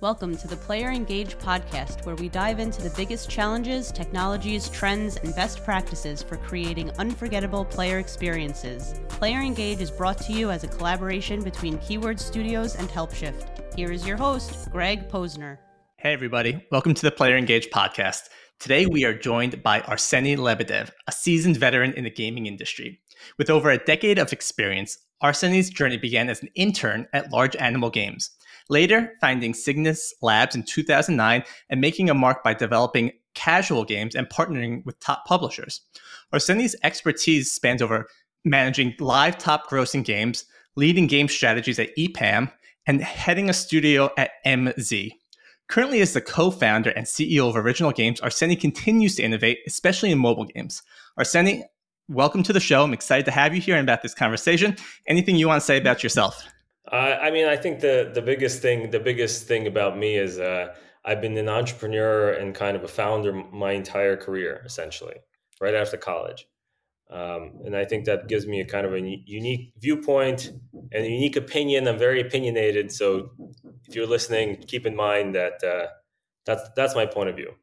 Welcome to the Player Engage podcast, where we dive into the biggest challenges, technologies, trends, and best practices for creating unforgettable player experiences. Player Engage is brought to you as a collaboration between Keyword Studios and Helpshift. Here is your host, Greg Posner. Hey, everybody. Welcome to the Player Engage podcast. Today, we are joined by Arseny Lebedev, a seasoned veteran in the gaming industry. With over a decade of experience, Arseny's journey began as an intern at Large Animal Games later founding Signus Labs in 2009 and making a mark by developing casual games and partnering with top publishers. Arseny's expertise spans over managing live top grossing games, leading game strategies at EPAM, and heading a studio at MZ. Currently, as the co founder and CEO of Original Games, Arseny continues to innovate, especially in mobile games. Arseny, welcome to the show. I'm excited to have you here and about this conversation. Anything you want to say about yourself? Uh, I mean, I think the the biggest thing the biggest thing about me is uh, I've been an entrepreneur and kind of a founder my entire career, essentially, right after college. Um, and I think that gives me a kind of a unique viewpoint and a unique opinion. I'm very opinionated, so if you're listening, keep in mind that uh, that's that's my point of view.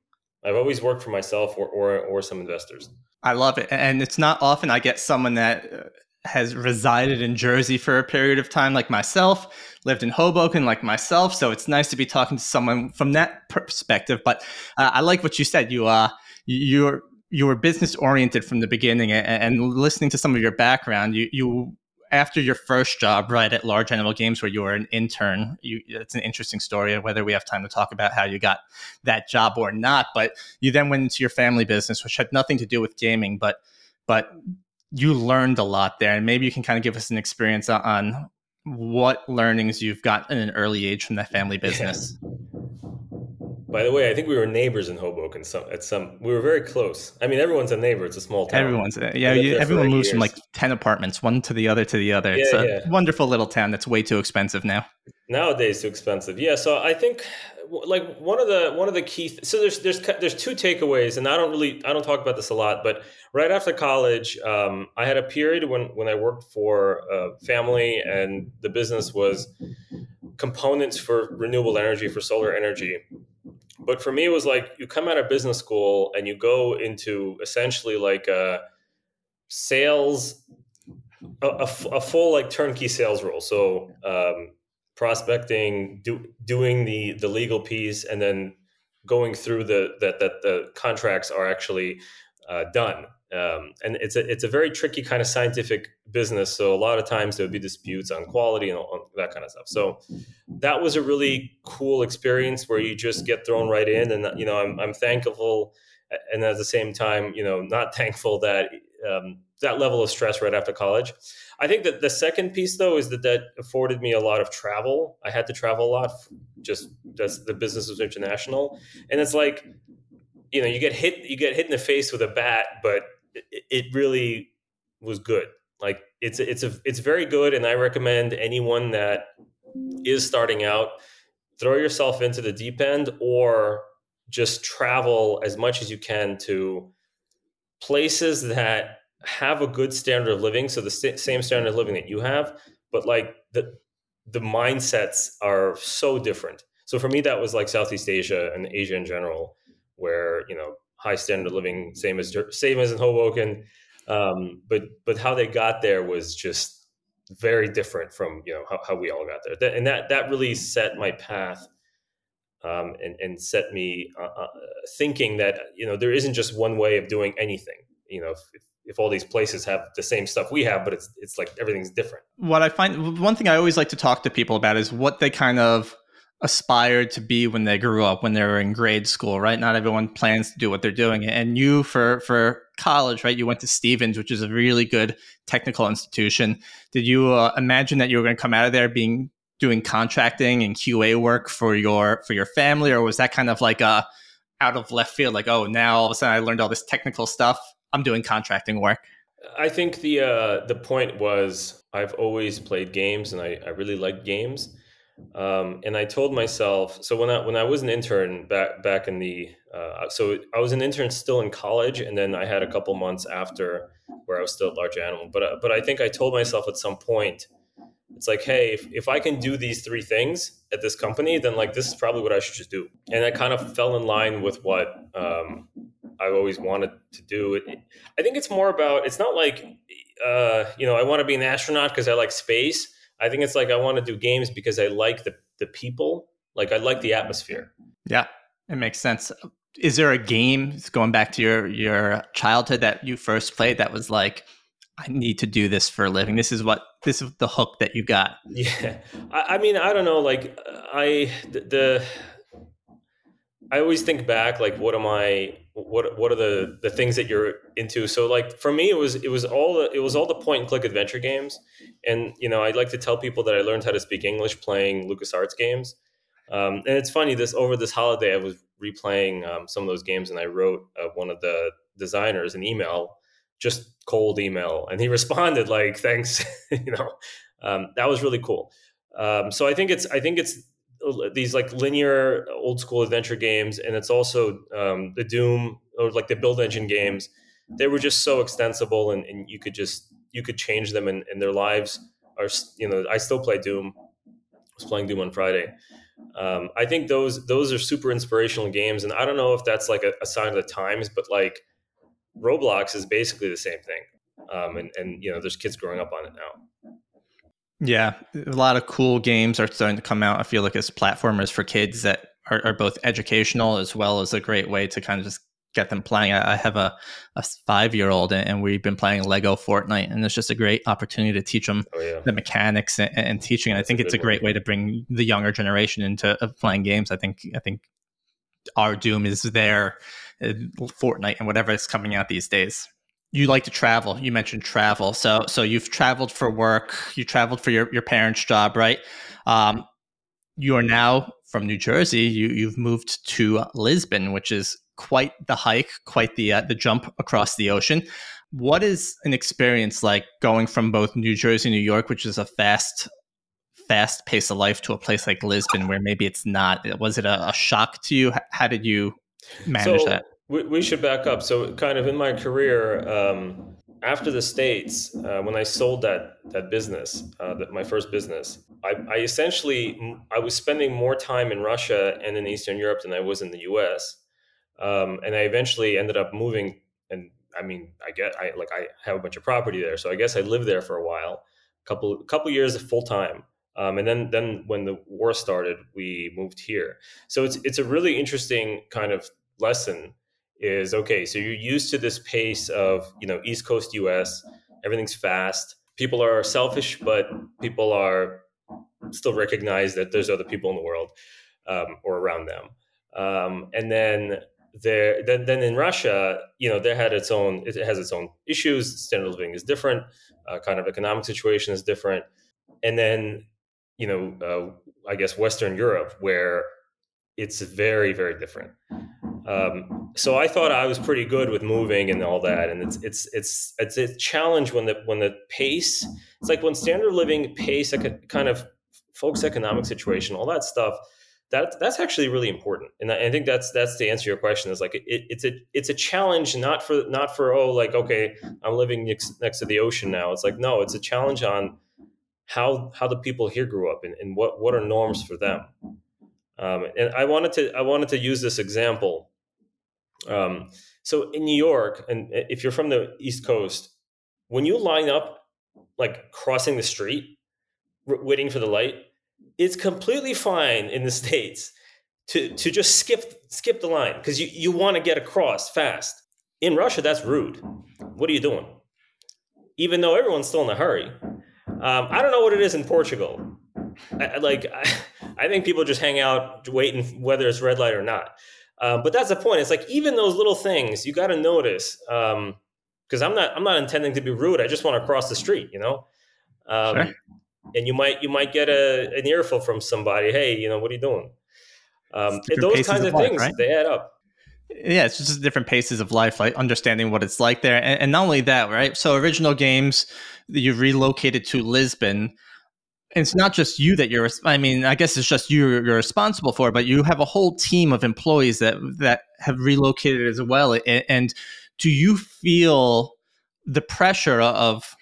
I've always worked for myself or or, or some investors. I love it, and it's not often I get someone that uh, has resided in Jersey for a period of time, like myself, lived in Hoboken, like myself. So it's nice to be talking to someone from that perspective. But uh, I like what you said. You uh, you're you were business oriented from the beginning, and, and, listening to some of your background, you you after your first job, right at Large Animal Games, where you were an intern, you, it's an interesting story. Whether we have time to talk about how you got that job or not, but you then went into your family business, which had nothing to do with gaming, but but you learned a lot there, and maybe you can kind of give us an experience on what learnings you've got in an early age from that family business. Yeah. By the way, I think we were neighbors in Hoboken. Some at some, we were very close. I mean, everyone's a neighbor. It's a small town. Everyone's yeah. You, everyone moves years. from like ten apartments, one to the other to the other. Yeah, it's a yeah. wonderful little town that's way too expensive now. Nowadays, too expensive. Yeah. So I think like one of the one of the key th- so there's there's there's two takeaways and i don't really i don't talk about this a lot but right after college um, i had a period when when i worked for a family and the business was components for renewable energy for solar energy but for me it was like you come out of business school and you go into essentially like a sales a, a, a full like turnkey sales role so um, prospecting, do, doing the the legal piece, and then going through the that that the contracts are actually uh, done. Um, and it's a it's a very tricky kind of scientific business. So a lot of times there would be disputes on quality and all, that kind of stuff. So that was a really cool experience where you just get thrown right in, and you know I'm I'm thankful, and at the same time you know not thankful that um, that level of stress right after college. I think that the second piece though is that that afforded me a lot of travel. I had to travel a lot, just as the business was international, and it's like, you know, you get hit, you get hit in the face with a bat, but it, really was good. Like it's it's a it's very good, and I recommend anyone that is starting out throw yourself into the deep end or just travel as much as you can to places that have a good standard of living, so the same standard of living that you have, but like the the mindsets are so different. So for me, that was like Southeast Asia and Asia in general, where you know high standard of living, same as same as in Hoboken, um, but but how they got there was just very different from you know how, how we all got there, and that that really set my path. Um, and, and set me uh, uh, thinking that you know there isn't just one way of doing anything. You know, if, if if all these places have the same stuff we have, but it's it's like everything's different. What I find one thing I always like to talk to people about is what they kind of aspired to be when they grew up, when they were in grade school, right? Not everyone plans to do what they're doing. And you for for college, right? You went to Stevens, which is a really good technical institution. Did you uh, imagine that you were going to come out of there being doing contracting and QA work for your for your family, or was that kind of like a out of left field? Like, oh, now all of a sudden I learned all this technical stuff I'm doing contracting work. I think the uh, the point was I've always played games and I, I really like games. Um, and I told myself so when I when I was an intern back back in the uh, so I was an intern still in college and then I had a couple months after where I was still at large animal. But but I think I told myself at some point it's like hey if, if i can do these three things at this company then like this is probably what i should just do. And I kind of fell in line with what um, i've always wanted to do. It, i think it's more about it's not like uh, you know i want to be an astronaut because i like space i think it's like i want to do games because i like the, the people like i like the atmosphere yeah it makes sense is there a game going back to your your childhood that you first played that was like I need to do this for a living. This is what this is the hook that you got. Yeah, I, I mean, I don't know. Like, I the, the, I always think back. Like, what am I? What what are the the things that you're into? So, like for me, it was it was all the, it was all the point and click adventure games, and you know, I like to tell people that I learned how to speak English playing LucasArts games. Um, and it's funny this over this holiday, I was replaying um, some of those games, and I wrote uh, one of the designers an email just cold email and he responded like thanks you know um, that was really cool um, so i think it's i think it's these like linear old school adventure games and it's also um, the doom or like the build engine games they were just so extensible and, and you could just you could change them and, and, their lives are you know i still play doom i was playing doom on friday um, i think those those are super inspirational games and i don't know if that's like a, a sign of the times but like Roblox is basically the same thing. Um, and, and, you know, there's kids growing up on it now. Yeah, a lot of cool games are starting to come out. I feel like as platformers for kids that are, are both educational as well as a great way to kind of just get them playing. I, I have a, a five year old and we've been playing Lego Fortnite, and it's just a great opportunity to teach them oh, yeah. the mechanics and, and teaching. And I think a it's a great one. way to bring the younger generation into uh, playing games. I think I think our Doom is there Fortnite and whatever is coming out these days. You like to travel. You mentioned travel. So so you've traveled for work. You traveled for your, your parents' job, right? Um, you are now from New Jersey. You you've moved to Lisbon, which is quite the hike, quite the uh, the jump across the ocean. What is an experience like going from both New Jersey, New York, which is a fast fast pace of life, to a place like Lisbon, where maybe it's not? Was it a, a shock to you? How did you manage so that? We, we should back up. So, kind of in my career, um, after the states, uh, when I sold that that business, uh, that my first business, I, I, essentially I was spending more time in Russia and in Eastern Europe than I was in the U.S. Um, and I eventually ended up moving. And I mean, I get I like I have a bunch of property there, so I guess I lived there for a while, a couple couple years full time. Um, and then then when the war started, we moved here. So it's it's a really interesting kind of lesson is okay so you're used to this pace of you know east coast us everything's fast. People are selfish but people are still recognize that there's other people in the world um, or around them. Um, and then there then, then in russia you know there had its own it has its own issues. Standard of living is different. Uh, kind of economic situation is different. And then you know uh, i guess western europe where it's very very different um, so I thought I was pretty good with moving and all that, and it's it's it's it's a challenge when the when the pace. It's like when standard living pace, kind of folks' economic situation, all that stuff. That that's actually really important, and I think that's that's to answer to your question. Is like it, it's a it's a challenge not for not for oh like okay I'm living next, next to the ocean now. It's like no, it's a challenge on how how the people here grew up and, and what what are norms for them. Um, and I wanted to I wanted to use this example um, so in New York, and if you're from the East Coast, when you line up, like crossing the street, waiting for the light, it's completely fine in the states to to just skip skip the line because you you want to get across fast. In Russia, that's rude. What are you doing? Even though everyone's still in a hurry. Um, I don't know what it is in Portugal. I, like I, I think people just hang out waiting whether it's red light or not. Um, but that's the point. It's like even those little things you got to notice. Because um, I'm not I'm not intending to be rude. I just want to cross the street, you know. Um, sure. And you might you might get a an earful from somebody. Hey, you know what are you doing? Um, those kinds of, life, things right? they add up. Yeah, it's just different paces of life, like understanding what it's like there, and, and not only that, right? So original games, you've relocated to Lisbon it's not just you that you're i mean i guess it's just you you're responsible for but you have a whole team of employees that that have relocated as well and, do you feel the pressure of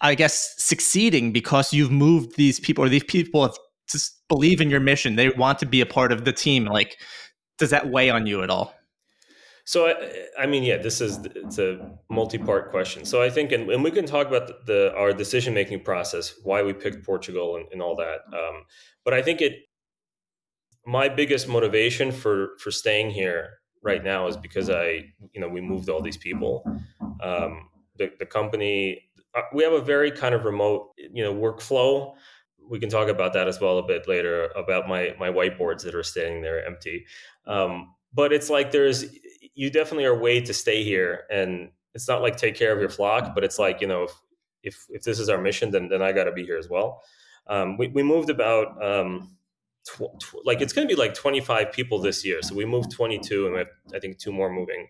I guess, succeeding because you've moved these people or these people have just believe in your mission. They want to be a part of the team. Like, does that weigh on you at all? So, I, I mean, yeah, this is it's a multi-part question. So, I think, and, and we can talk about the, the our decision-making process, why we picked Portugal, and, and all that. Um, but I think it, my biggest motivation for for staying here right now is because I, you know, we moved all these people. Um, the, the company, uh, we have a very kind of remote, you know, workflow. We can talk about that as well a bit later about my my whiteboards that are standing there empty. Um, but it's like there's you definitely are way to stay here and it's not like take care of your flock but it's like you know if if, if this is our mission then then i got to be here as well. Um, we, we moved about um, tw- tw- like it's going to be like 25 people this year so we moved 22 and we have i think two more moving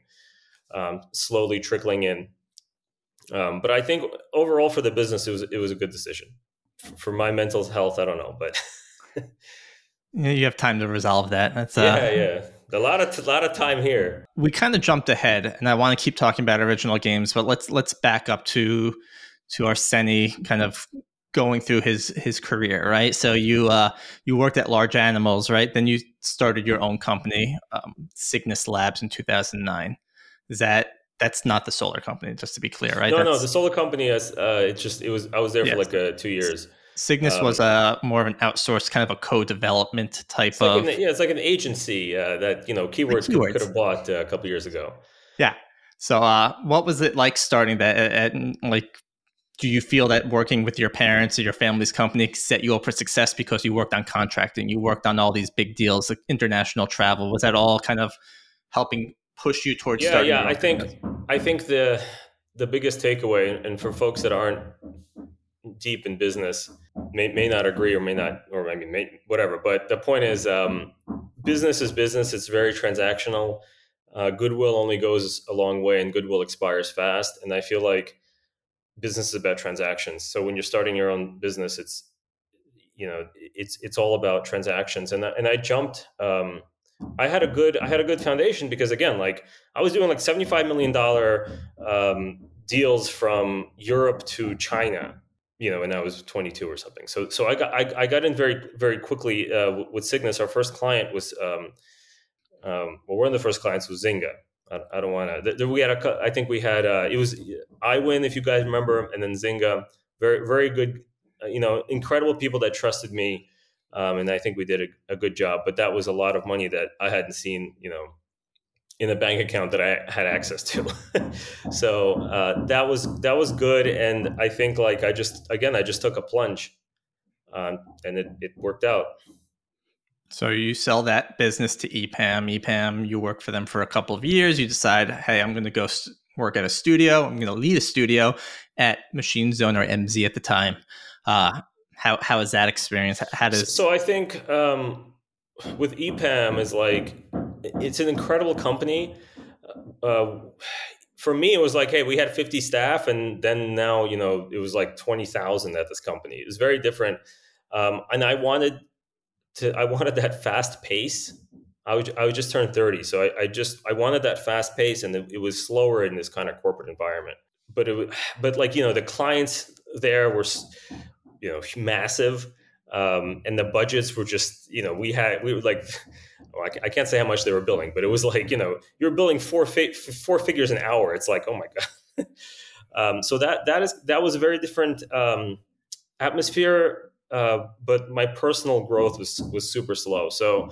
um, slowly trickling in. Um, but i think overall for the business it was it was a good decision. For my mental health i don't know but you have time to resolve that. That's uh, yeah yeah a lot of a lot of time here. We kind of jumped ahead, and I want to keep talking about original games, but let's let's back up to to Arseny kind of going through his his career, right? So you uh, you worked at Large Animals, right? Then you started your own company, um, Signus Labs, in 2009. Is that that's not the solar company, just to be clear, right? No, that's, no, the solar company is uh, it just it was I was there yes. for like uh, two years. Signus um, was a more of an outsourced kind of a co-development type like of an, yeah, it's like an agency uh, that you know keywords, keywords. Could, could, have bought uh, a couple years ago. Yeah. So, uh, what was it like starting that? And like, do you feel that working with your parents or your family's company set you up for success because you worked on contracting, you worked on all these big deals, like international travel? Was that all kind of helping push you towards? Yeah, yeah. I think I think the the biggest takeaway, and for folks that aren't deep in business may, may not agree or may not or i mean may, whatever but the point is um, business is business it's very transactional. Uh, goodwill only goes a long way and goodwill expires fast and i feel like business is about transactions. So when you're starting your own business it's you know it's it's all about transactions. And, and i jumped um, I had a good I had a good foundation because again, like I was doing like seventy five million dollar um, deals from Europe to China, you know, and I was 22 or something. So, so I got, I, I got in very, very quickly uh, with Signus. Our first client was, um, um, well, one of the first clients was Zynga. I, I don't want to, we had a, I think we had, uh, it was iWin, if you guys remember, and then Zynga, very, very good, uh, you know, incredible people that trusted me. Um, and I think we did a, a good job, but that was a lot of money that I hadn't seen, you know, in a bank account that I had access to. so uh, that was that was good, and I think like I just again I just took a plunge, um, and it it worked out. So you sell that business to EPAM. EPAM, you work for them for a couple of years. You decide, hey, I'm going to go work at a studio. I'm going to lead a studio at Machine Zone or MZ at the time. Uh, how how is that experience? How does so? I think um, with EPAM is like it's an incredible company. Uh, for me, it was like, hey, we had 50 staff, and then now, you know, it was like 20,000 at this company. It was very different, um, and I wanted to, I wanted that fast pace. I was, I was just turned 30, so I, I just, I wanted that fast pace, and it, it was slower in this kind of corporate environment. But it, but like you know, the clients there were, you know, massive, um, and the budgets were just, you know, we had, we were like well, I can't say how much they were billing, but it was like you know you're billing four fi- four figures an hour. It's like oh my god. um, so that that is that was a very different um, atmosphere, uh, but my personal growth was was super slow. So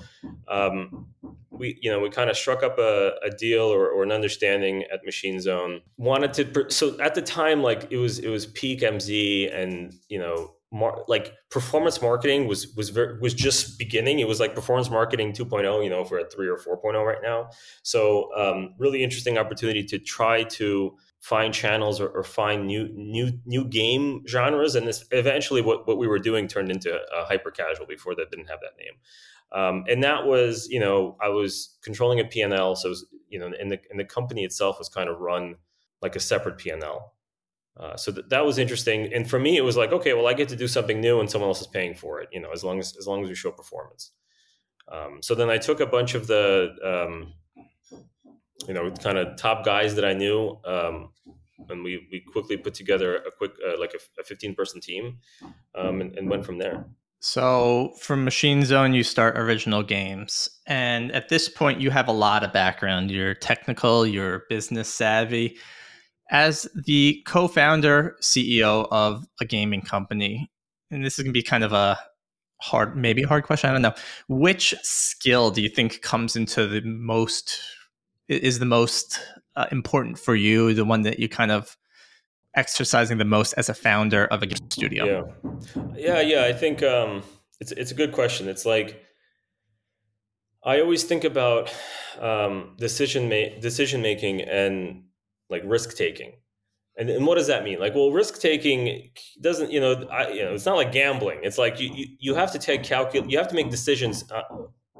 um, we you know we kind of struck up a, a deal or, or, an understanding at Machine Zone. Wanted to so at the time like it was it was peak MZ and you know mar- like performance marketing was was very, was just beginning. It was like performance marketing 2.0. You know, we're at three or 4.0 right now. So um, really interesting opportunity to try to find channels or, or, find new new new game genres. And this eventually what what we were doing turned into a hyper casual. Before that didn't have that name. Um, and that was, you know, I was controlling a P&L. So, was, you know, and the, and the company itself was kind of run like a separate P&L. Uh, so th- that was interesting, and for me, it was like, okay, well, I get to do something new, and someone else is paying for it. You know, as long as as long as we show performance. Um, so then I took a bunch of the, um, you know, kind of top guys that I knew, um, and we we quickly put together a quick uh, like a, 15 person team, um, and, and went from there. So from Machine Zone, you start original games. And at this point, you have a lot of background. You're technical, you're business savvy. As the co founder, CEO of a gaming company, and this is going to be kind of a hard, maybe a hard question, I don't know. Which skill do you think comes into the most, is the most uh, important for you, the one that you kind of exercising the most as a founder of a game studio? Yeah, yeah, yeah. I think um, it's it's a good question. It's like I always think about um, decision ma- decision making and like risk taking. And, and what does that mean? Like, well, risk taking doesn't, you know, I, you know, it's not like gambling. It's like you, you, you have to take calculate, you have to make decisions uh,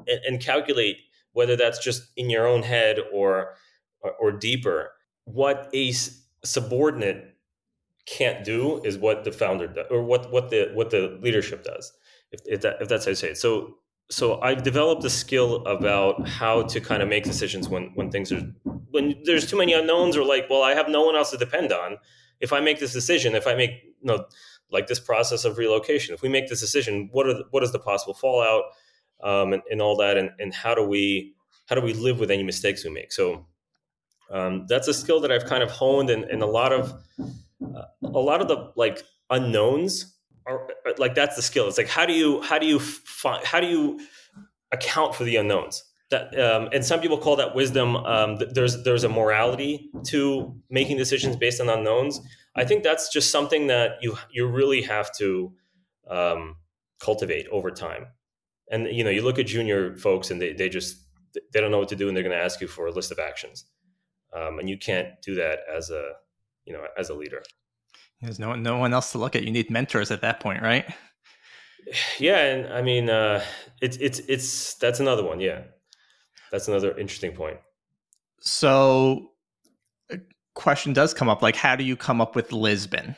and, and, calculate whether that's just in your own head or, or, or deeper. What a subordinate can't do is what the founder does, or what what the what the leadership does, if if, that, if that's how you say it. So so I've developed a skill about how to kind of make decisions when when things are when there's too many unknowns or like well I have no one else to depend on. If I make this decision, if I make you know like this process of relocation, if we make this decision, what are the, what is the possible fallout um, and, and all that, and, and how do we how do we live with any mistakes we make? So um, that's a skill that I've kind of honed, and, and a lot of uh, a lot of the like unknowns are like that's the skill. It's like how do you how do you find how do you account for the unknowns? That um, and some people call that wisdom. Um, there's there's a morality to making decisions based on unknowns. I think that's just something that you you really have to um, cultivate over time. And you know, you look at junior folks and they they just they don't know what to do and they're going to ask you for a list of actions, um, and you can't do that as a you know as a leader there's no no one else to look at. You need mentors at that point right? Yeah and i mean uh it's it's it's that's another one yeah. That's another interesting point. So a question does come up like how do you come up with lisbon?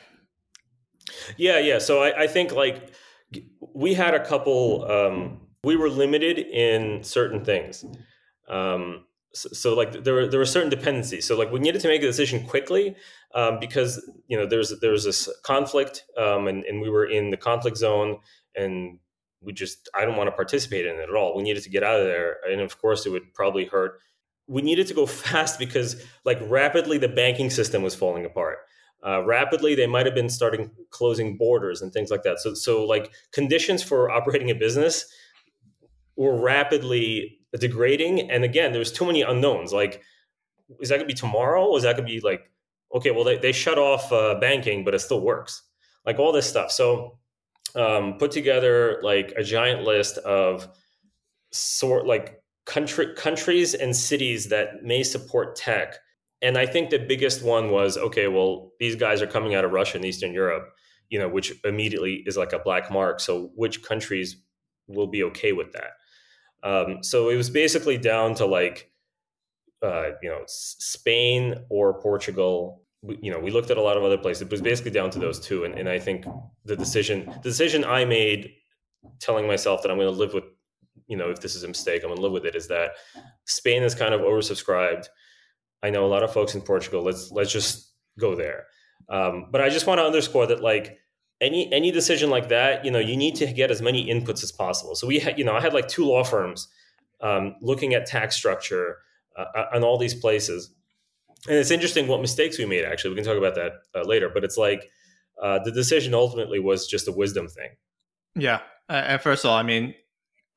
Yeah yeah so i, I think like we had a couple um we were limited in certain things. Um so, so, like there were there were certain dependencies. So like we needed to make a decision quickly um, because you know there's there's this conflict um, and and we were in the conflict zone and we just I don't want to participate in it at all. We needed to get out of there, and of course it would probably hurt. We needed to go fast because like rapidly the banking system was falling apart. Uh, rapidly they might have been starting closing borders and things like that. So so like conditions for operating a business were rapidly degrading. And again, there's too many unknowns. Like, is that going to be tomorrow? Is that going to be like, okay, well, they, they shut off uh, banking, but it still works. Like all this stuff. So, um, put together like a giant list of sort like country countries and cities that may support tech. And I think the biggest one was okay, well, these guys are coming out of Russia and Eastern Europe, you know, which immediately is like a black mark. So, which countries will be okay with that? Um, so it was basically down to like, uh, you know, Spain or Portugal. We, you know, we looked at a lot of other places. It was basically down to those two, and, and I think the decision, the decision I made, telling myself that I'm going to live with, you know, if this is a mistake, I'm going to live with it. Is that Spain is kind of oversubscribed. I know a lot of folks in Portugal. Let's let's just go there. Um, but I just want to underscore that, like, any any decision like that, you know, you need to get as many inputs as possible. So we had, you know, I had like two law firms um, looking at tax structure uh, on all these places, and it's interesting what mistakes we made. Actually, we can talk about that uh, later. But it's like uh, the decision ultimately was just a wisdom thing. Yeah, and first of all, I mean,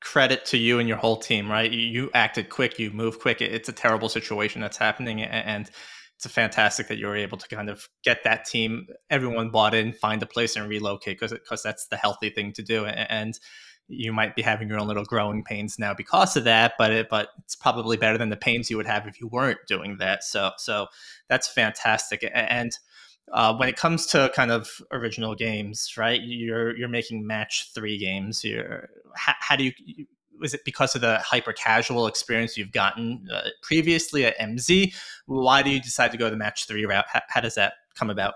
credit to you and your whole team, right? You, you acted quick, you moved quick. It's a terrible situation that's happening, and it's fantastic that you were able to kind of get that team, everyone bought in, find a place and relocate because because that's the healthy thing to do. And you might be having your own little growing pains now because of that, but it, but it's probably better than the pains you would have if you weren't doing that. So so that's fantastic. And uh, when it comes to kind of original games, right? You're you're making match three games. You're how, how do you was it because of the hyper casual experience you've gotten uh, previously at MZ? Why do you decide to go the match three route? How, how, does that come about?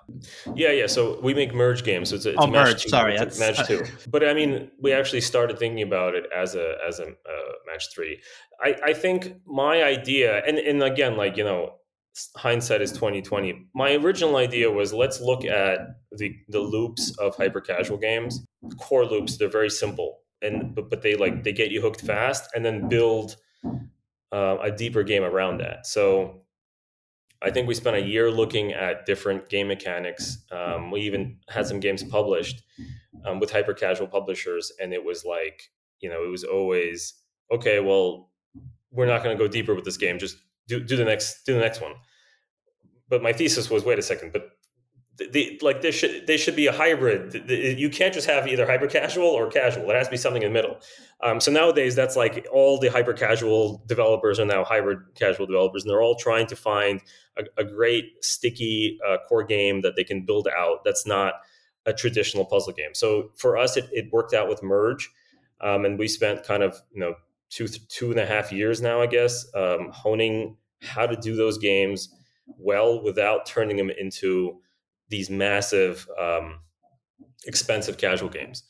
Yeah, yeah. So we make merge games. So it's a, it's oh, a match merge. Two, Sorry, it's match two. But I mean, we actually started thinking about it as a as a uh, match three. I, I think my idea, and and again, like you know, hindsight is 2020. My original idea was let's look at the the loops of hyper casual games. Core loops, they're very simple, and but, but they like they get you hooked fast, and then build uh, a deeper game around that. So I think we spent a year looking at different game mechanics. Um, we even had some games published um, with hyper casual publishers, and it was like you know it was always okay. Well, we're not going to go deeper with this game. Just do do the next do the next one. But my thesis was wait a second, but the, like there should they should be a hybrid. The, the, you can't just have either hyper casual or casual. It has to be something in the middle. Um, so nowadays, that's like all the hyper casual developers are now hybrid casual developers, and they're all trying to find a, a great sticky uh, core game that they can build out. That's not a traditional puzzle game. So for us, it, it worked out with Merge, um, and we spent kind of you know two two and a half years now, I guess, um, honing how to do those games well without turning them into these massive, um, expensive casual games.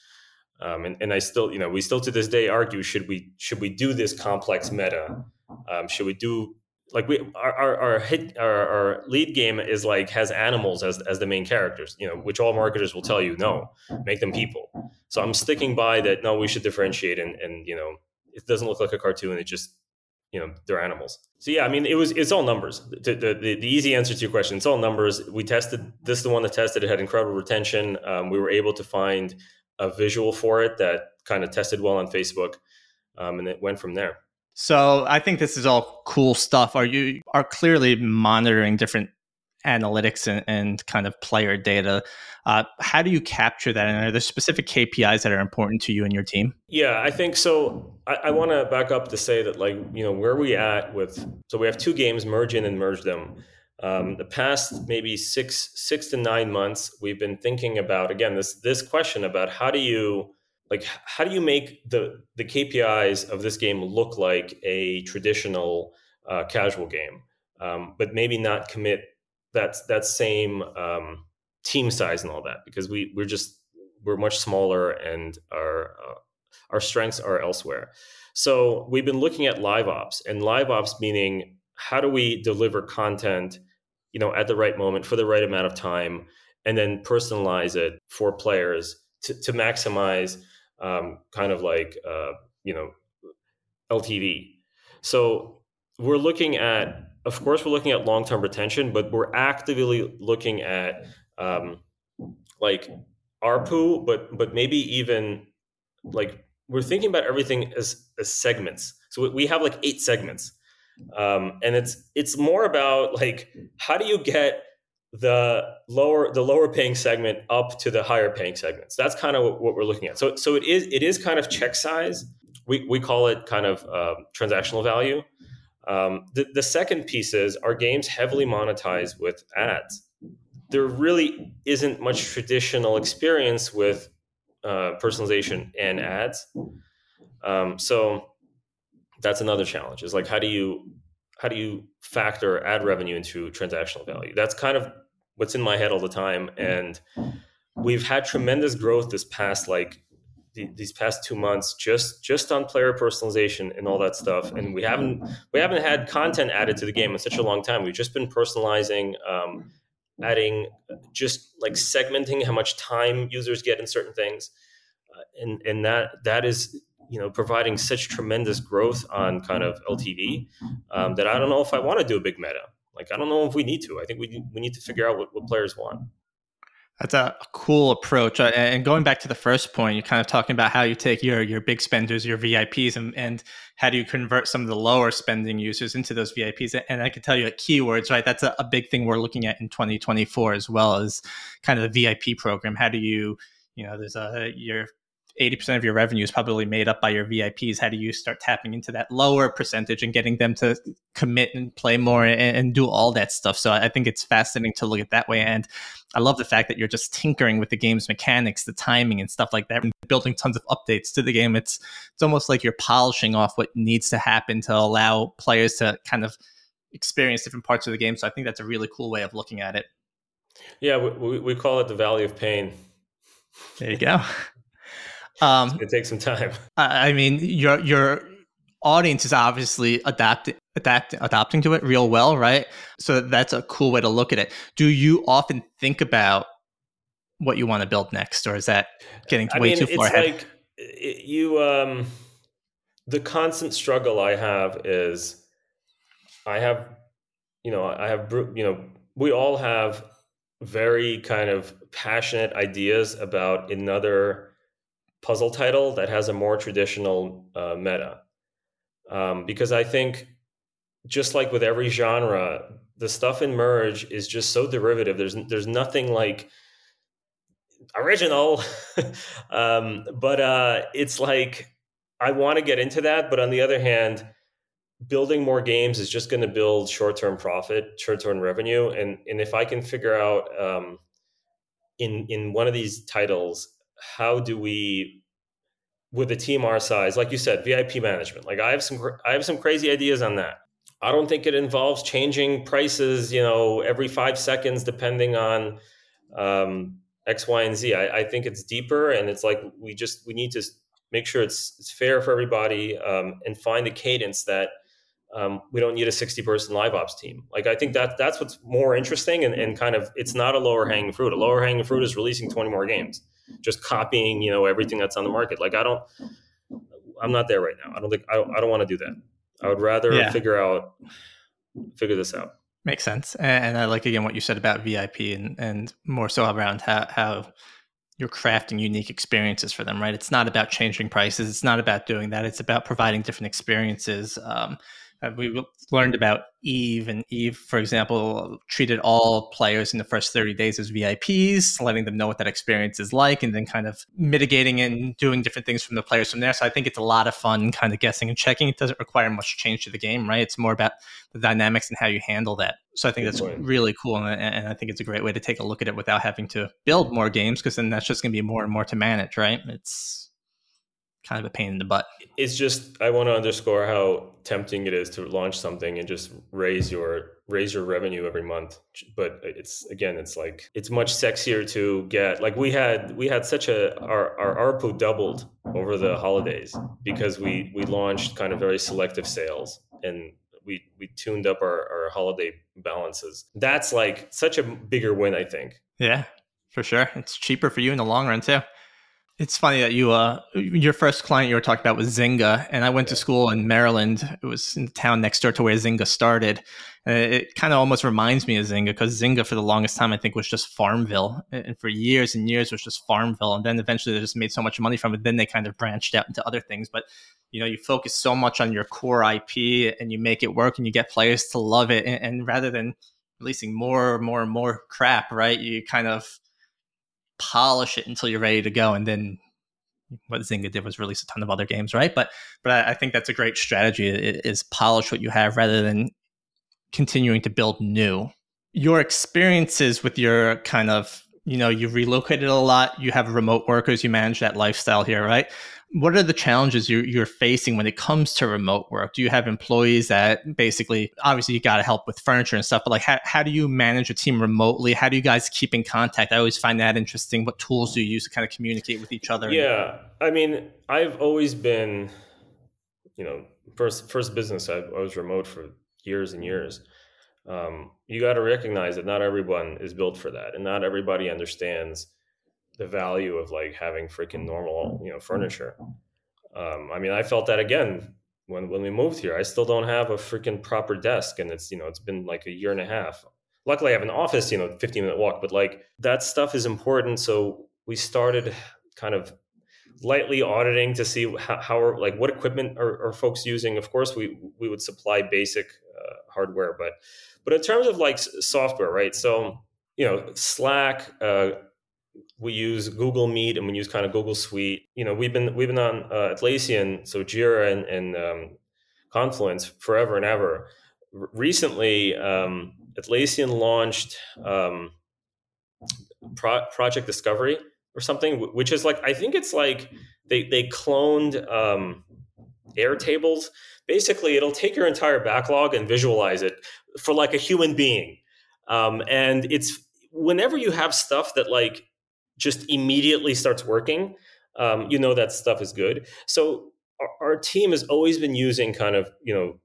Um, and, and I still, you know, we still to this day argue should we should we do this complex meta? Um, should we do like we our our our, hit, our our lead game is like has animals as as the main characters, you know, which all marketers will tell you no, make them people. So I'm sticking by that. No, we should differentiate and and you know it doesn't look like a cartoon. It just you know they're animals. So yeah, I mean it was it's all numbers. The, the, the, easy answer to your question, it's all numbers. We tested this is the one that tested. It had incredible retention. Um, we were able to find a visual for it that kind of tested well on Facebook, um, and it went from there. So I think this is all cool stuff. Are you are clearly monitoring different analytics and, and kind of player data. Uh, how do you capture that? And are there specific KPIs that are important to you and your team? Yeah, I think so. I, I want to back up to say that, like, you know, where we at with, so we have two games, merge in and merge them. Um, the past maybe six six to nine months, we've been thinking about again this this question about how do you like how do you make the the KPIs of this game look like a traditional uh, casual game, um, but maybe not commit that that same um, team size and all that because we we're just we're much smaller and our uh, our strengths are elsewhere. So we've been looking at live ops and live ops meaning how do we deliver content, you know, at the right moment for the right amount of time, and then personalize it for players to, to maximize um, kind of like uh, you know LTV. So we're looking at of course, we're looking at long term retention, but we're actively looking at um, like ARPU, but but maybe even like we're thinking about everything as, as segments. So we have like eight segments, um, and it's it's more about like how do you get the lower the lower paying segment up to the higher paying segments. That's kind of what we're looking at. So so it is it is kind of check size. We we call it kind of uh, transactional value. Um, the, the second piece is our games heavily monetize with ads. There really isn't much traditional experience with uh, personalization and ads. Um, so that's another challenge. Is like how do you how do you factor ad revenue into transactional value? That's kind of what's in my head all the time. And we've had tremendous growth this past like the, these past two months just just on player personalization and all that stuff. And we haven't we haven't had content added to the game in such a long time. We've just been personalizing um, adding just like segmenting how much time users get in certain things. Uh, and and that that is you know providing such tremendous growth on kind of ltv um, that i don't know if i want to do a big meta. Like i don't know if we need to. I think we, we need to figure out what, what players want that's a cool approach. Uh, and going back to the first point, you're kind of talking about how you take your your big spenders, your VIPs, and, and how do you convert some of the lower spending users into those VIPs? And I can tell you at keywords, right? That's a, a big thing we're looking at in 2024 as well as kind of the VIP program. How do you, you know, there's a your 80% of your revenue is probably made up by your VIPs. How do you start tapping into that lower percentage and getting them to commit and play more and, and, do all that stuff? So I think it's fascinating to look at that way. And I love the fact that you're just tinkering with the game's mechanics, the timing and stuff like that, and building tons of updates to the game. It's it's almost like you're polishing off what needs to happen to allow players to kind of experience different parts of the game. So I think that's a really cool way of looking at it. Yeah, we, we call it the Valley of Pain. There you go. Um, it takes some time. I mean, you're you're audience is obviously adapting adapt, adapting to it real well, right? So that's a cool way to look at it. Do you often think about what you want to build next, or is that getting I way mean, too far ahead? Like you, um, the constant struggle I have is, I have, you know, I have, you know, we all have very kind of passionate ideas about another puzzle title that has a more traditional uh, meta. Um, because I think just like with every genre, the stuff in Merge is just so derivative. There's there's nothing like original, um, but uh, it's like I want to get into that. But on the other hand, building more games is just going to build short term profit, short term revenue, and and if I can figure out um, in in one of these titles, how do we with a team our size, like you said, VIP management. Like I have some I have some crazy ideas on that I don't think it involves changing prices, you know, every five seconds, depending on um, X, Y, and Z. I, I think it's deeper, and it's like we just we need to make sure it's it's fair for everybody um, and find a cadence that um, we don't need a 60 person live ops team. Like I think that that's what's more interesting and, and kind of it's not a lower hanging fruit. A lower hanging fruit is releasing 20 more games, just copying you know everything that's on the market. Like I don't, I'm not there right now. I don't think I, I don't want to do that. I would rather yeah. figure out figure this out. Makes sense. And I like again what you said about VIP and and more so around how how you're crafting unique experiences for them, right? It's not about changing prices. It's not about doing that. It's about providing different experiences. Um, uh, we learned about Eve, and Eve, for example, treated all players in the first 30 days as VIPs, letting them know what that experience is like, and then kind of mitigating and doing different things from the players from there. So I think it's a lot of fun kind of guessing and checking. It doesn't require much change to the game, right? It's more about the dynamics and how you handle that. So I think that's really cool. And, and I think it's a great way to take a look at it without having to build more games, because then that's just going to be more and more to manage, right? It's kind of a pain in the butt. It's just I want to underscore how tempting it is to launch something and just raise your raise your revenue every month. But it's again, it's like it's much sexier to get like we had we had such a our our ARPU doubled over the holidays because we we launched kind of very selective sales and we we tuned up our, our holiday balances. That's like such a bigger win, I think. Yeah, for sure. It's cheaper for you in the long run too. It's funny that you, uh, your first client you were talking about was Zynga, and I went to school in Maryland. It was in the town next door to where Zynga started. And it kind of almost reminds me of Zynga because Zynga, for the longest time, I think was just Farmville, and for years and years it was just Farmville. And then eventually they just made so much money from it. Then they kind of branched out into other things. But you know, you focus so much on your core IP, and you make it work, and you get players to love it. And, and rather than releasing more, and more, and more crap, right? You kind of polish it until you're ready to go, and then what Zynga did was release a ton of other games, right? But but I, I think that's a great strategy is polish what you have rather than continuing to build new. Your experiences with your kind of you know you've relocated a lot, you have remote workers, you manage that lifestyle here, right? What are the challenges you're, you're facing when it comes to remote work? Do you have employees that basically, obviously, you got to help with furniture and stuff, but like, how, how do you manage a team remotely? How do you guys keep in contact? I always find that interesting. What tools do you use to kind of communicate with each other? Yeah. I mean, I've always been, you know, first, first business, I, I was remote for years and years. Um, you got to recognize that not everyone is built for that, and not everybody understands the value of like having freaking normal, you know, furniture. Um, I mean, I felt that again when when we moved here. I still don't have a freaking proper desk, and it's you know it's been like a year and a half. Luckily, I have an office, you know, 15 minute walk, but like that stuff is important. So we started kind of lightly auditing to see how, how are, like what equipment are, are, folks using. Of course, we we would supply basic uh, hardware, but but in terms of like software, right? So you know, Slack, uh, we use Google Meet and we use kind of Google Suite. You know, we've been we've been on uh, Atlassian, so Jira and, and um, Confluence forever and ever. R- recently, um, Atlassian launched um, Pro- Project Discovery or something, which is like I think it's like they they cloned um, Airtables. Basically, it'll take your entire backlog and visualize it for like a human being. Um, and it's whenever you have stuff that like just immediately starts working, um, you know that stuff is good. So our, our team has always been using kind of you know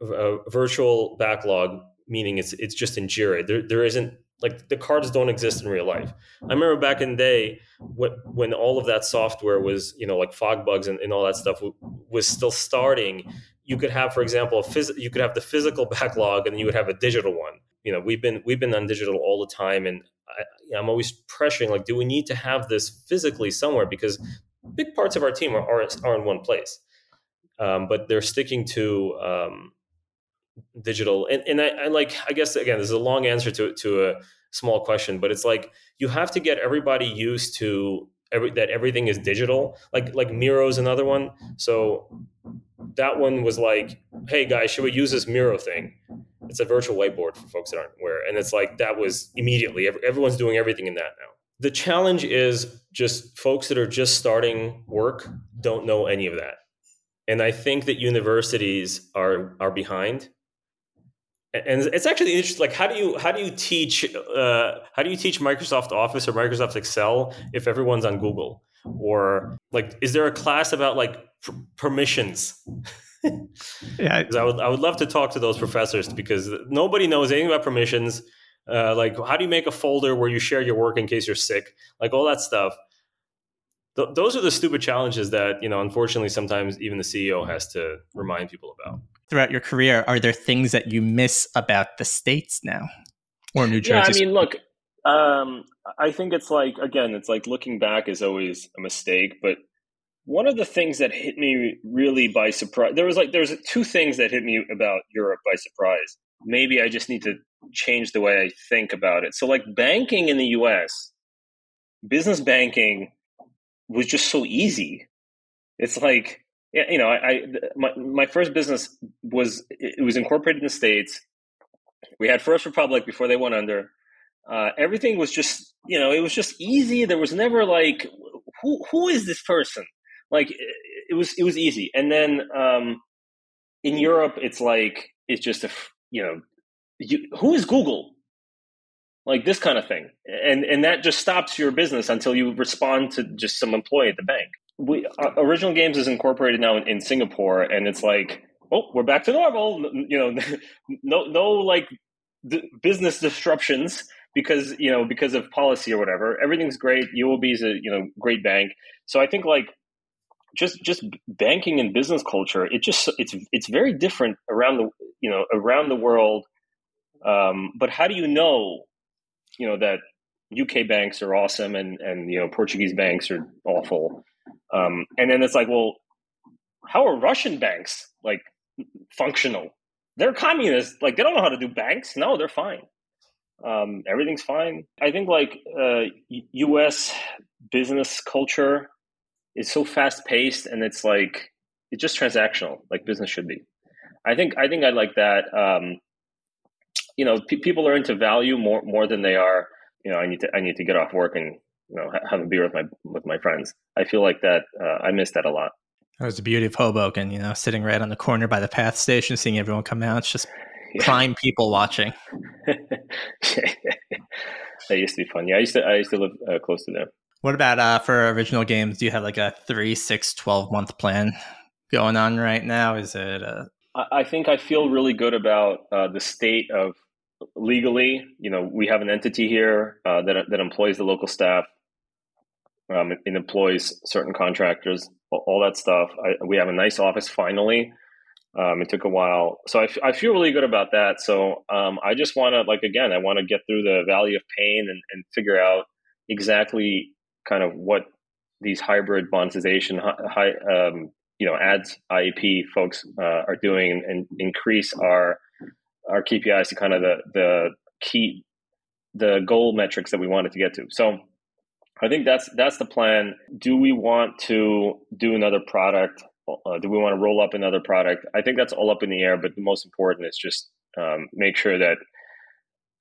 a virtual backlog, meaning it's it's just in Jira. There there isn't like the cards don't exist in real life. I remember back in the day when, when all of that software was, you know, like FogBugz and, and all that stuff was still starting. You could have, for example, phys- you could have the physical backlog and you would have a digital one. You know, we've been we've been on digital all the time, and I, I'm always pressuring like, do we need to have this physically somewhere? Because big parts of our team are are, are in one place, um, but they're sticking to um, digital. And, and I, I, like i guess again this is a long answer to, to a small question but it's like you have to get everybody used to every that everything is digital. Like like miro's another one. So that one was like hey guys should we use this miro thing it's a virtual whiteboard for folks that aren't aware and it's like that was immediately everyone's doing everything in that now. The challenge is just folks that are just starting work don't know any of that. And i think that universities are are behind. And it's actually interesting like how do you how do you teach uh, how do you teach microsoft office or microsoft excel if everyone's on google? Or like is there a class about like permissions yeah. I would, I would love to talk to those professors because nobody knows anything about permissions. Uh, like how do you make a folder where you share your work in case you're sick? Like all that stuff. Th- those are the stupid challenges that you know unfortunately sometimes even the ceo has to remind people about. Throughout your career, are there things that you miss about the states now? Or New Jersey? Yeah, I mean, look, um, I think it's like again, it's like looking back is always a mistake, but one of the things that hit me really by surprise there was like there's two things that hit me about Europe by surprise. Maybe I just need to change the way I think about it. So like banking in the US, business banking was just so easy. It's like you know, I, I my my first business was it was incorporated in the states. We had First Republic before they went under. Uh, everything was just you know it was just easy. There was never like who who is this person? Like it was it was easy. And then um, in Europe, it's like it's just a you know you, who is Google? Like this kind of thing, and and that just stops your business until you respond to just some employee at the bank we uh, original games is incorporated now in, in, Singapore, and it's like, oh, we're back to normal. You know, no no like d- business disruptions because you know because of policy or whatever. Everything's great. UOB is a you know great bank. So I think like just just banking and business culture, it just it's it's very different around the you know around the world. Um, but how do you know, you know that UK banks are awesome and and you know Portuguese banks are awful? Um, and then it's like, well, how are Russian banks like functional? They're communists. Like they don't know how to do banks. No, they're fine. Um, everything's fine. I think like uh, U.S. business culture is so fast paced, and it's like it's just transactional, like business should be. I think I think I like that. Um, you know, people are into value more more than they are. You know, I need to I need to get off work and you know have a beer with my with my friends. I feel like that uh, I miss that a lot. That was the beauty of Hoboken, you know, sitting right on the corner by the PATH station, seeing everyone come out. It's just yeah. prime people watching. that used to be fun. Yeah, I used to I used to live uh, close to there. What about uh, for original games? Do you have like a three, six, 12 month plan going on right now? Is it? A- I think I feel really good about uh, the state of legally. You know, we have an entity here uh, that that employs the local staff. Um, it, employs certain contractors, all that stuff. I, we have a nice office finally. Um, it took a while, so I, I feel really good about that. So um, I just want to, like, again, I want to get through the valley of pain and, and figure out exactly kind of what these hybrid monetization, high, um, you know, ads IAP folks uh, are doing, and increase our our KPIs to kind of the the key the goal metrics that we wanted to get to. So I think that's that's the plan. Do we want to do another product? Uh, do we want to roll up another product? I think that's all up in the air. But the most important is just um, make sure that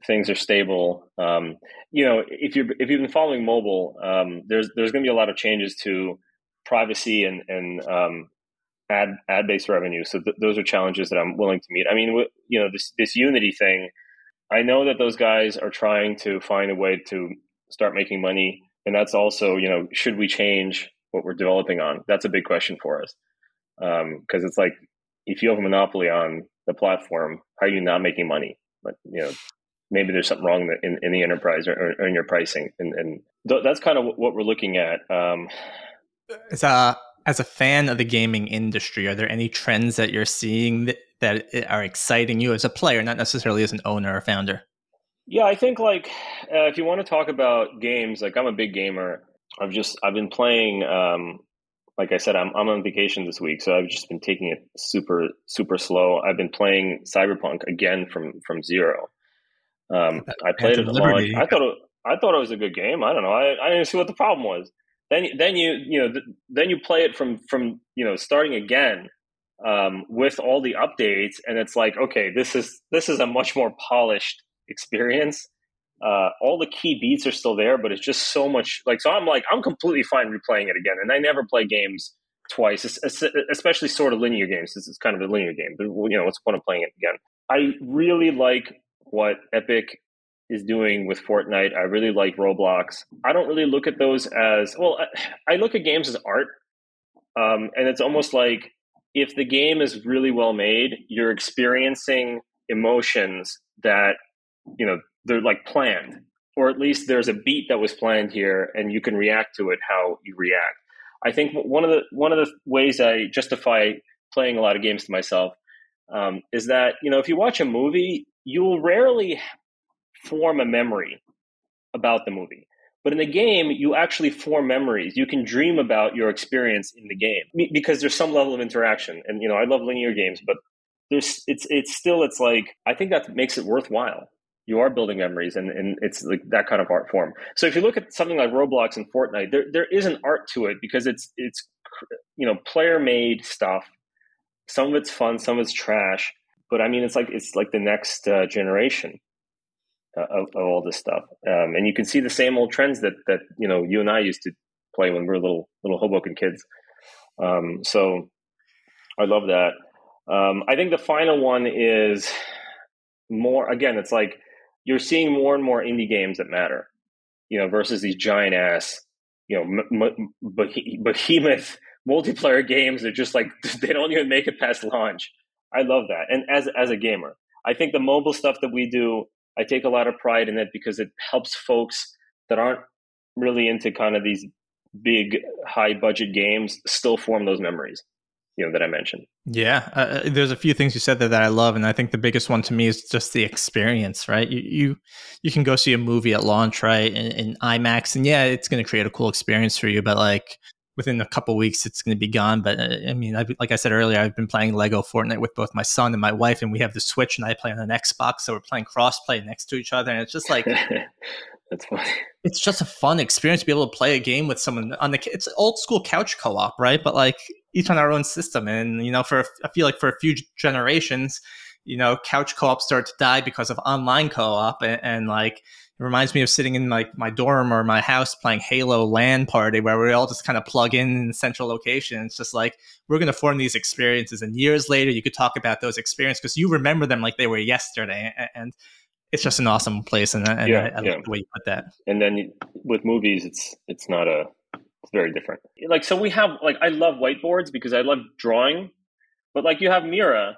things are stable. Um, you know, if you if you've been following mobile, um, there's there's going to be a lot of changes to privacy and and um, ad ad based revenue. So th- those are challenges that I'm willing to meet. I mean, w- you know, this this Unity thing. I know that those guys are trying to find a way to start making money and that's also you know should we change what we're developing on that's a big question for us because um, it's like if you have a monopoly on the platform, how are you not making money? But you know, maybe there's something wrong in, in the enterprise or, or in your pricing, and, and th- that's kind of what we're looking at. Um, as a as a fan of the gaming industry, are there any trends that you're seeing that, that are exciting you as a player, not necessarily as an owner or founder? Yeah, I think like uh, if you want to talk about games, like I'm a big gamer. I've just I've been playing. Um, like I said, I'm I'm on vacation this week, so I've just been taking it super super slow. I've been playing Cyberpunk again from from zero. Um, I played it at launch. I thought it, I thought it was a good game. I don't know. I, I didn't see what the problem was. Then then you you know th- then you play it from from you know starting again um, with all the updates, and it's like okay, this is this is a much more polished experience. Uh, all the key beats are still there, but it's just so much like so. I'm like I'm completely fine replaying it again, and I never play games twice, especially sort of linear games. This is kind of a linear game, but you know what's the point of playing it again? I really like what Epic is doing with Fortnite. I really like Roblox. I don't really look at those as well. I, look at games as art, um, and it's almost like if the game is really well made, you're experiencing emotions that you know they're like planned, or at least there's a beat that was planned here, and you can react to it how you react. I think one of the one of the ways I justify playing a lot of games to myself um, is that you know if you watch a movie, you will rarely form a memory about the movie. But in the game, you actually form memories. You can dream about your experience in the game because there's some level of interaction. And you know, I love linear games, but there's it's it's still it's like I think that makes it worthwhile. You are building memories, and, and it's like that kind of art form. So if you look at something like Roblox and Fortnite, there there is an art to it because it's it's you know player made stuff. Some of it's fun, some of it's trash. But I mean, it's like it's like the next uh, generation uh, of, of, all this stuff, um, and you can see the same old trends that that you know you and I used to play when we were little little Hoboken kids. Um, so I love that. Um, I think the final one is more. Again, it's like you're seeing more and more indie games that matter, you know, versus these giant ass, you know, m- m- behemoth multiplayer games that just like they don't even make it past launch. I love that, and as as a gamer, I think the mobile stuff that we do I take a lot of pride in it because it helps folks that aren't really into kind of these big high budget games still form those memories you know that i mentioned. Yeah uh, uh, there's a few things you said there that i love and i think the biggest one to me is just the experience right? You you, you can go see a movie at launch right in, in imax and yeah it's going to create a cool experience for you but like within a couple weeks it's going to be gone but uh, i mean I've, like i said earlier i've been playing lego fortnite with both my son and my wife and we have the switch and i play on an xbox so we're playing crossplay next to each other and it's just like that's funny. It's just a fun experience to be able to play a game with someone on the it's old school couch co-op right? But like each on our own system and you know for i feel like for a few generations you know couch co-op started to die because of online co-op and, and like it reminds me of sitting in like my dorm or my house playing Halo LAN party where we all just kind of plug in in central location. It's just like we're going to form these experiences, and years later you could talk about those experiences because you remember them like they were yesterday, and it's just an awesome place. And, and yeah, I, I yeah. like the way you put that. And then with movies, it's it's not a it's very different. Like so, we have like I love whiteboards because I love drawing, but like you have Mira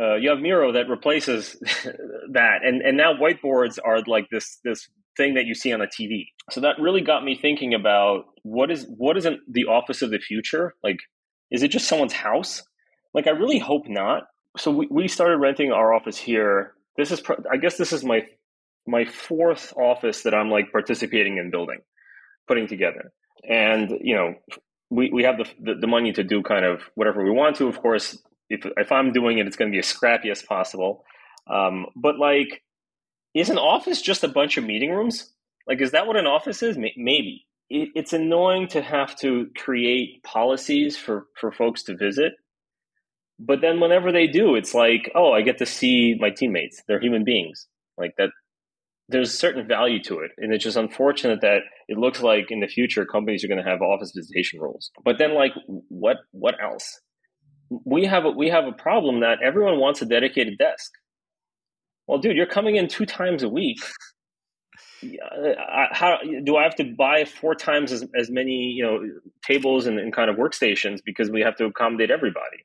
uh, you have Miro that replaces that, and and now whiteboards are like this this thing that you see on the TV. So that really got me thinking about what is what isn't the office of the future? Like, is it just someone's house? Like, I really hope not. So we, we started renting our office here. This is I guess this is my my fourth office that I'm like participating in building, putting together, and you know we, we have the, the, the money to do kind of whatever we want to. Of course, if if I'm doing it, it's going to be as scrappy as possible. Um, but like, is an office just a bunch of meeting rooms? Like, is that what an office is? Maybe. It, it's annoying to have to create policies for for folks to visit. But then whenever they do, it's like, oh, I get to see my teammates. They're human beings. Like that. There's a certain value to it, and it's just unfortunate that it looks like in the future companies are going to have office visitation rules. But then, like, what what else? We have a, we have a problem that everyone wants a dedicated desk. Well, dude, you're coming in two times a week. how do I have to buy four times as, as many you know tables and, and kind of workstations because we have to accommodate everybody?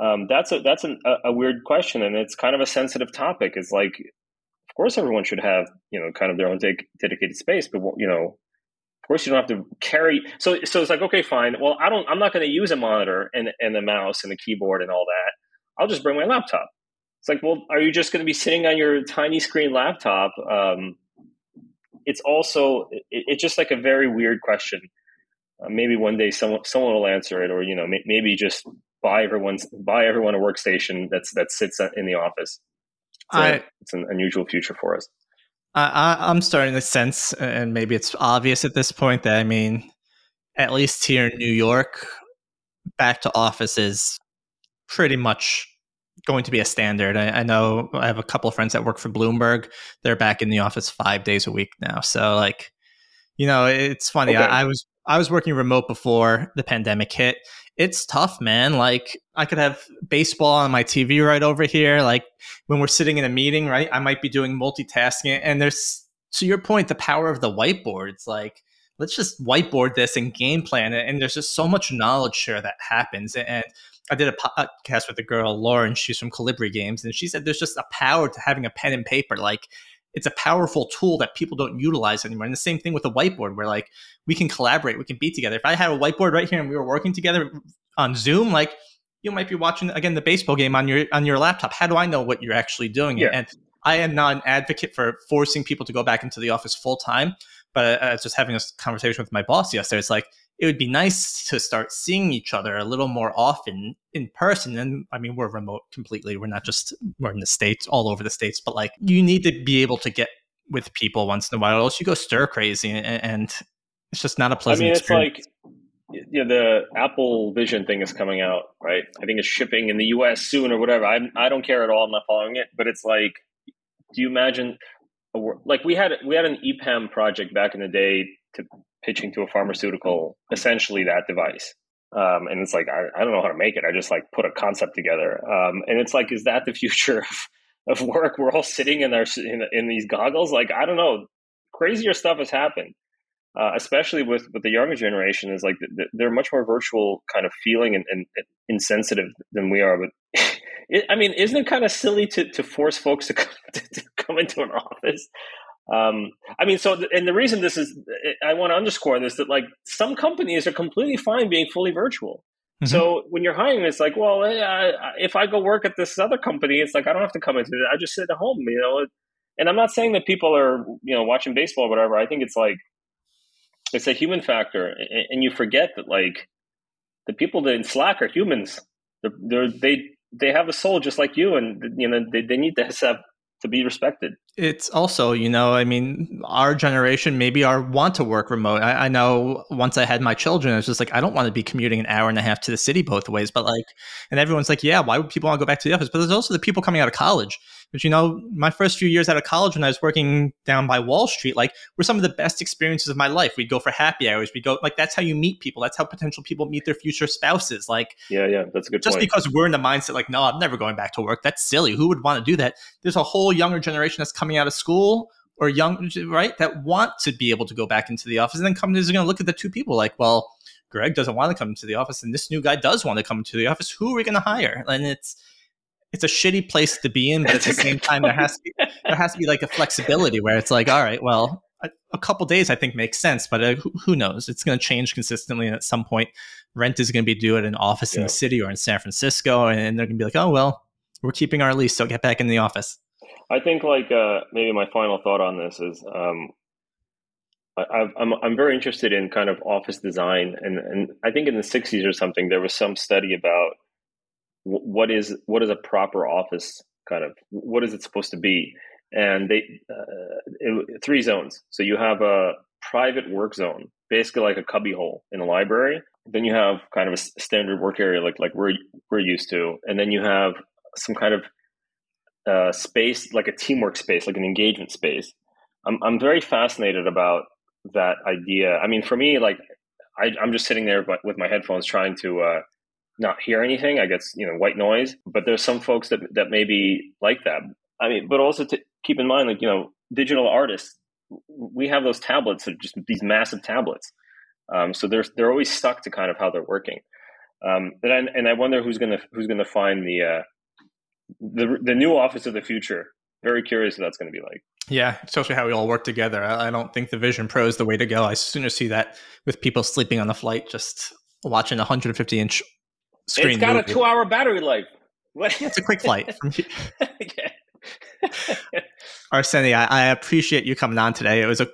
Um, that's a that's an, a, a, weird question, and it's kind of a sensitive topic. It's like, of course, everyone should have you know kind of their own de- dedicated space, but you know, course, you don't have to carry. So so it's like, okay, fine. Well, I don't. I'm not going to use a monitor and and the mouse and the keyboard and all that. I'll just bring my laptop. It's like, well, are you just going to be sitting on your tiny screen laptop? Um, it's also it, it's just like a very weird question. Uh, maybe one day someone someone will answer it, or you know, may, maybe just buy everyone's buy everyone a workstation that's that sits in the office. So I, it's an unusual future for us. I, I'm starting to sense, and maybe it's obvious at this point that I mean, at least here in New York, back to office is pretty much going to be a standard. I, I, know I have a couple of friends that work for Bloomberg. They're back in the office five days a week now. So like, you know, it's funny. Okay. I, I, was I was working remote before the pandemic hit. It's tough, man. Like I could have baseball on my TV right over here. Like when we're sitting in a meeting, right? I might be doing multitasking. And there's to your point, the power of the whiteboards. Like let's just whiteboard this and game plan it. And there's just so much knowledge share that happens. And I did a podcast with a girl, Lauren. She's from Colibri Games, and she said there's just a power to having a pen and paper. Like it's a powerful tool that people don't utilize anymore. And the same thing with the whiteboard, where like we can collaborate, we can be together. If I had a whiteboard right here and we were working together on Zoom, like you might be watching again the baseball game on your on your laptop. How do I know what you're actually doing? Yeah. And I am not an advocate for forcing people to go back into the office full time. But I was just having a conversation with my boss yesterday. It's like it would be nice to start seeing each other a little more often in person. And I mean, we're remote completely. We're not just we're in the states, all over the states. But like, you need to be able to get with people once in a while, or else you go stir crazy, and, and it's just not a pleasant. I mean, it's experience. like yeah, the Apple Vision thing is coming out, right? I think it's shipping in the U.S. soon or whatever. I I don't care at all. I'm not following it, but it's like, do you imagine? like we had we had an EPAM project back in the day to pitching to a pharmaceutical essentially that device. Um, and it's like I, I don't know how to make it. I just like put a concept together. Um, and it's like, is that the future of, of work? We're all sitting in our in, in these goggles. Like I don't know, crazier stuff has happened. Uh, especially with, with the younger generation, is like they're much more virtual kind of feeling and, and, and insensitive than we are. But it, I mean, isn't it kind of silly to, to force folks to come, to, to come into an office? Um, I mean, so, and the reason this is, I want to underscore this that like some companies are completely fine being fully virtual. Mm-hmm. So when you're hiring, it's like, well, if I go work at this other company, it's like I don't have to come into it. I just sit at home, you know. And I'm not saying that people are, you know, watching baseball or whatever. I think it's like it's a human factor, and you forget that like the people that in Slack are humans. They're, they're, they they have a soul just like you, and you know they, they need to have to be respected. It's also, you know, I mean, our generation maybe are want to work remote. I, I, know once I had my children, I was just like, I don't want to be commuting an hour and a half to the city both ways. But like, and everyone's like, yeah, why would people want to go back to the office? But there's also the people coming out of college but you know, my first few years out of college when I was working down by Wall Street, like were some of the best experiences of my life. We'd go for happy hours. We'd go like that's how you meet people. That's how potential people meet their future spouses. Like Yeah, yeah, that's a good just point. because we're in the mindset like, no, I'm never going back to work. That's silly. Who would want to do that? There's a whole younger generation that's coming out of school or young right that want to be able to go back into the office and then companies are going to look at the two people like well greg doesn't want to come to the office and this new guy does want to come to the office who are we going to hire and it's it's a shitty place to be in, but at the same time, there has to be, there has to be like a flexibility where it's like, all right, well, a, a couple days I think makes sense, but uh, who, who, knows? It's going to change consistently, and at some point, rent is going to be due at an office yeah. in the city or in San Francisco, and they're going to be like, oh well, we're keeping our lease, so get back in the office. I think like uh, maybe my final thought on this is um, I, I'm I'm very interested in kind of office design, and and I think in the '60s or something there was some study about what is what is a proper office kind of what is it supposed to be? And they uh, it, three zones. So you have a private work zone basically like a cubby hole in a library. Then you have kind of a standard work area like like we're we're used to. And then you have some kind of uh, space like a teamwork space like an engagement space. I'm, I'm very fascinated about that idea. I mean for me like I, i'm just sitting there with my headphones trying to uh, not hear anything. I guess you know white noise. But there's some folks that that maybe like that. I mean, but also to keep in mind, like you know, digital artists we have those tablets that are just these massive tablets. Um, so they're they're always stuck to kind of how they're working. Um, and I, and I wonder who's gonna who's gonna find the uh, the the new office of the future. Very curious what that's going to be like. Yeah, especially how we all work together. I, I don't think the Vision Pro is the way to go. I sooner see that with people sleeping on the flight, just watching a 150 inch screen. It's got movie. a two hour battery life. What? Yeah, it's a quick flight. Arseny, I, I appreciate you coming on today. It was a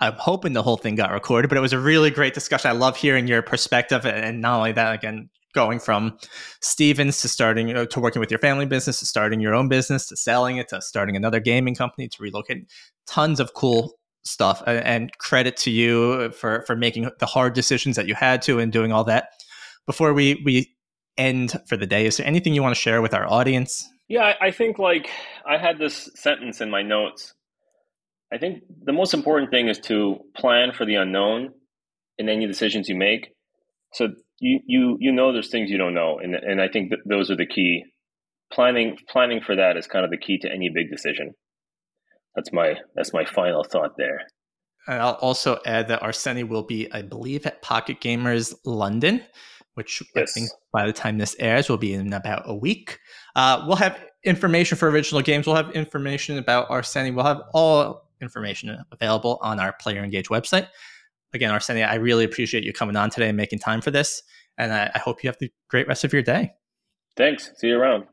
I'm hoping the whole thing got recorded, but it was a really great discussion. I love hearing your perspective, and not only that, again, going from Stevens to starting uh, to working with your family business to starting your own business to selling it to starting another gaming company to relocating. Tons of cool stuff, and credit to you for for making the hard decisions that you had to and doing all that. Before we we end for the day, is there anything you want to share with our audience? Yeah, I, I think like I had this sentence in my notes. I think the most important thing is to plan for the unknown in any decisions you make. So you you you know there's things you don't know, and and I think that those are the key. Planning planning for that is kind of the key to any big decision. That's my that's my final thought there. And I'll also add that Arseny will be, I believe, at Pocket Gamers London, which yes. I think by the time this airs will be in about a week. Uh, we'll have information for original games. We'll have information about Arseny. We'll have all information available on our Player Engage website. Again, Arseny, I really appreciate you coming on today and making time for this. And I, I hope you have the great rest of your day. Thanks. See you around.